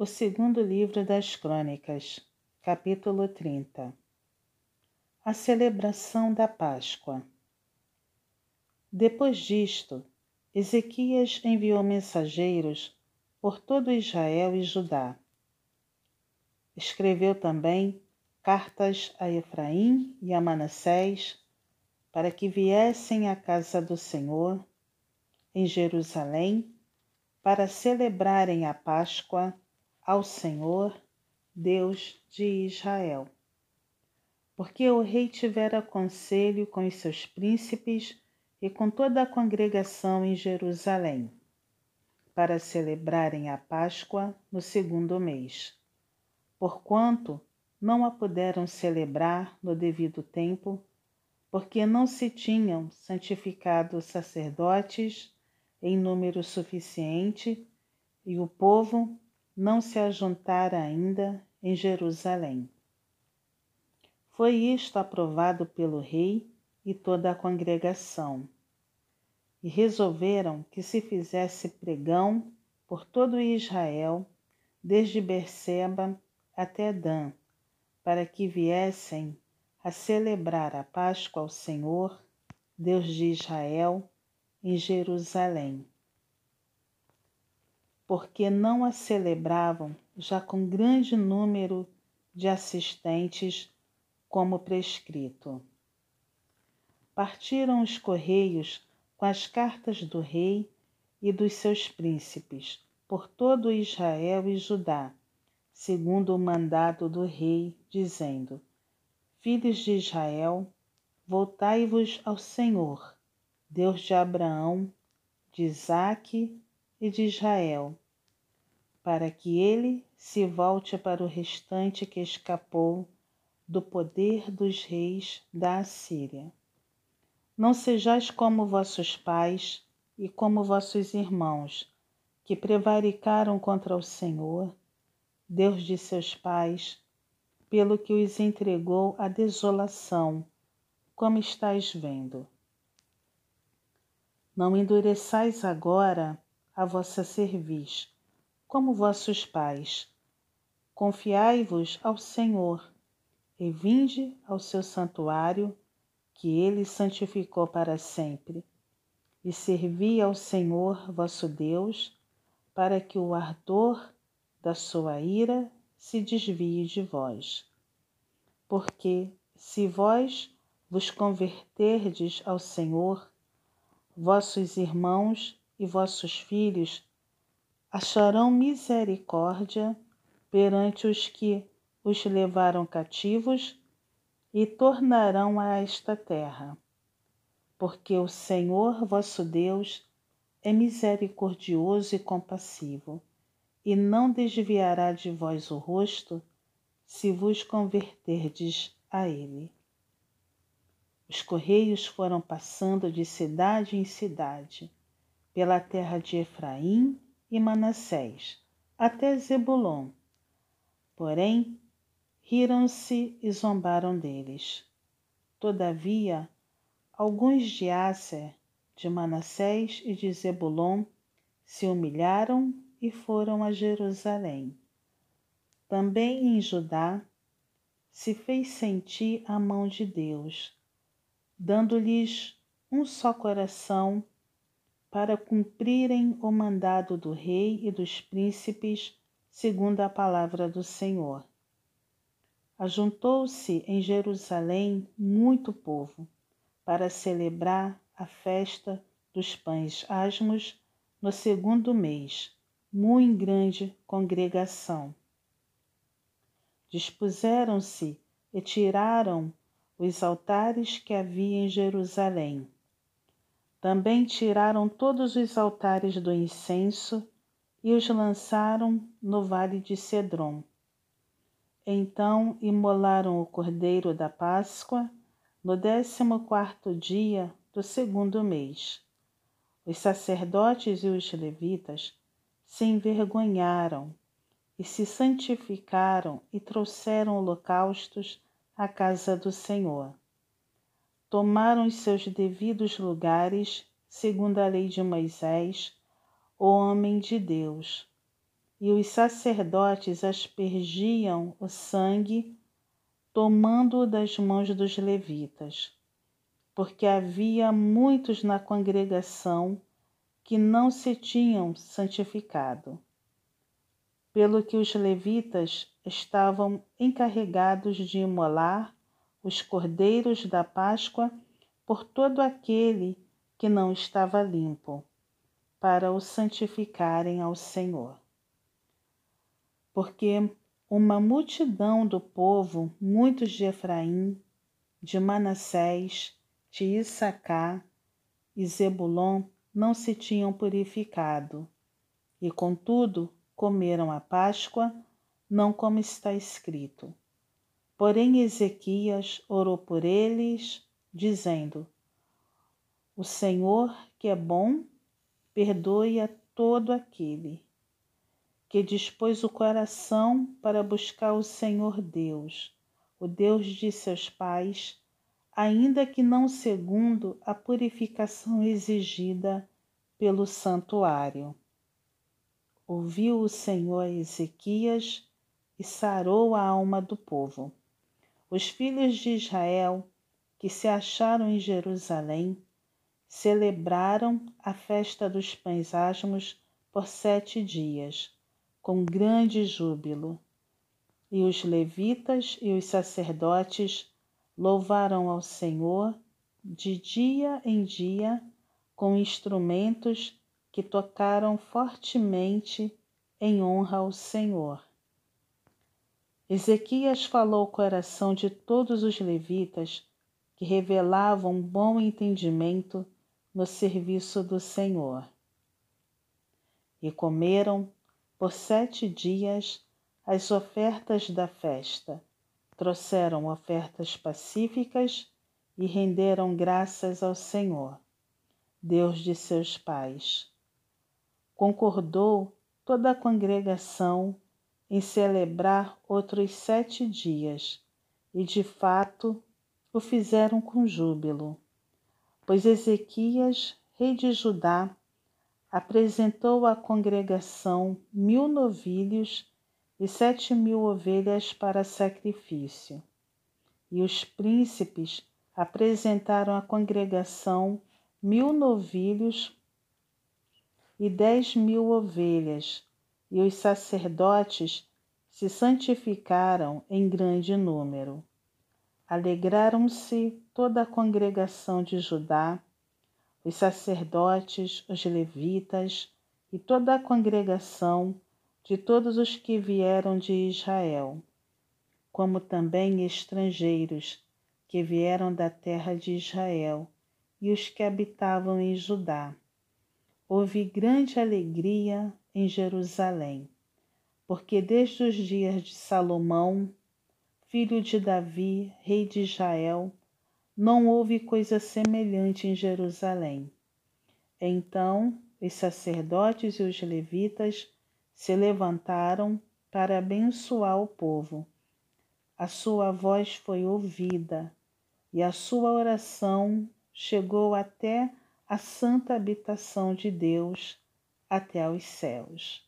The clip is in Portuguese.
O segundo livro das Crônicas, capítulo 30 A celebração da Páscoa. Depois disto, Ezequias enviou mensageiros por todo Israel e Judá. Escreveu também cartas a Efraim e a Manassés para que viessem à casa do Senhor, em Jerusalém, para celebrarem a Páscoa ao Senhor, Deus de Israel. Porque o rei tivera conselho com os seus príncipes e com toda a congregação em Jerusalém, para celebrarem a Páscoa no segundo mês. Porquanto não a puderam celebrar no devido tempo, porque não se tinham santificado sacerdotes em número suficiente e o povo não se ajuntara ainda em Jerusalém. Foi isto aprovado pelo rei e toda a congregação. E resolveram que se fizesse pregão por todo Israel, desde Berseba até Dan, para que viessem a celebrar a Páscoa ao Senhor, Deus de Israel, em Jerusalém porque não a celebravam já com grande número de assistentes, como prescrito. Partiram os correios com as cartas do rei e dos seus príncipes por todo Israel e Judá, segundo o mandado do rei, dizendo: Filhos de Israel, voltai-vos ao Senhor, Deus de Abraão, de Isaque e de Israel, para que ele se volte para o restante que escapou do poder dos reis da Assíria. Não sejais como vossos pais e como vossos irmãos, que prevaricaram contra o Senhor, Deus de seus pais, pelo que os entregou à desolação, como estáis vendo. Não endureçais agora a vossa cerviz, como vossos pais. Confiai-vos ao Senhor e vinde ao seu santuário, que ele santificou para sempre, e servi ao Senhor vosso Deus, para que o ardor da sua ira se desvie de vós. Porque se vós vos converterdes ao Senhor, vossos irmãos e vossos filhos acharão misericórdia perante os que os levaram cativos e tornarão a esta terra. Porque o Senhor vosso Deus é misericordioso e compassivo, e não desviará de vós o rosto se vos converterdes a Ele. Os correios foram passando de cidade em cidade pela terra de Efraim e Manassés, até Zebulon. Porém, riram-se e zombaram deles. Todavia, alguns de Asser, de Manassés e de Zebulon se humilharam e foram a Jerusalém. Também em Judá se fez sentir a mão de Deus, dando-lhes um só coração para cumprirem o mandado do rei e dos príncipes, segundo a palavra do Senhor. Ajuntou-se em Jerusalém muito povo para celebrar a festa dos pães asmos no segundo mês, muito grande congregação. Dispuseram-se e tiraram os altares que havia em Jerusalém também tiraram todos os altares do incenso e os lançaram no vale de Cedron. Então imolaram o cordeiro da Páscoa no décimo quarto dia do segundo mês. Os sacerdotes e os levitas se envergonharam e se santificaram e trouxeram holocaustos à casa do Senhor tomaram os seus devidos lugares, segundo a lei de Moisés, o homem de Deus. e os sacerdotes aspergiam o sangue, tomando-o das mãos dos levitas, porque havia muitos na congregação que não se tinham santificado. Pelo que os levitas estavam encarregados de imolar os cordeiros da Páscoa por todo aquele que não estava limpo, para o santificarem ao Senhor porque uma multidão do povo, muitos de Efraim, de Manassés, de Issacar e Zebulon, não se tinham purificado, e contudo comeram a Páscoa, não como está escrito. Porém Ezequias orou por eles, dizendo: O Senhor, que é bom, perdoe a todo aquele que dispôs o coração para buscar o Senhor Deus, o Deus de seus pais, ainda que não segundo a purificação exigida pelo santuário. Ouviu o Senhor Ezequias e sarou a alma do povo. Os filhos de Israel, que se acharam em Jerusalém, celebraram a festa dos pães asmos por sete dias com grande júbilo. E os levitas e os sacerdotes louvaram ao Senhor de dia em dia com instrumentos que tocaram fortemente em honra ao Senhor. Ezequias falou o coração de todos os levitas que revelavam bom entendimento no serviço do Senhor. E comeram por sete dias as ofertas da festa. Trouxeram ofertas pacíficas e renderam graças ao Senhor, Deus de seus pais. Concordou toda a congregação em celebrar outros sete dias, e de fato o fizeram com júbilo, pois Ezequias, rei de Judá, apresentou à congregação mil novilhos e sete mil ovelhas para sacrifício. E os príncipes apresentaram à congregação mil novilhos e dez mil ovelhas, e os sacerdotes se santificaram em grande número. Alegraram-se toda a congregação de Judá os sacerdotes, os levitas e toda a congregação de todos os que vieram de Israel, como também estrangeiros que vieram da terra de Israel e os que habitavam em Judá. Houve grande alegria em Jerusalém, porque desde os dias de Salomão, filho de Davi, rei de Israel, não houve coisa semelhante em Jerusalém. Então os sacerdotes e os levitas se levantaram para abençoar o povo. A sua voz foi ouvida e a sua oração chegou até a santa habitação de Deus, até aos céus.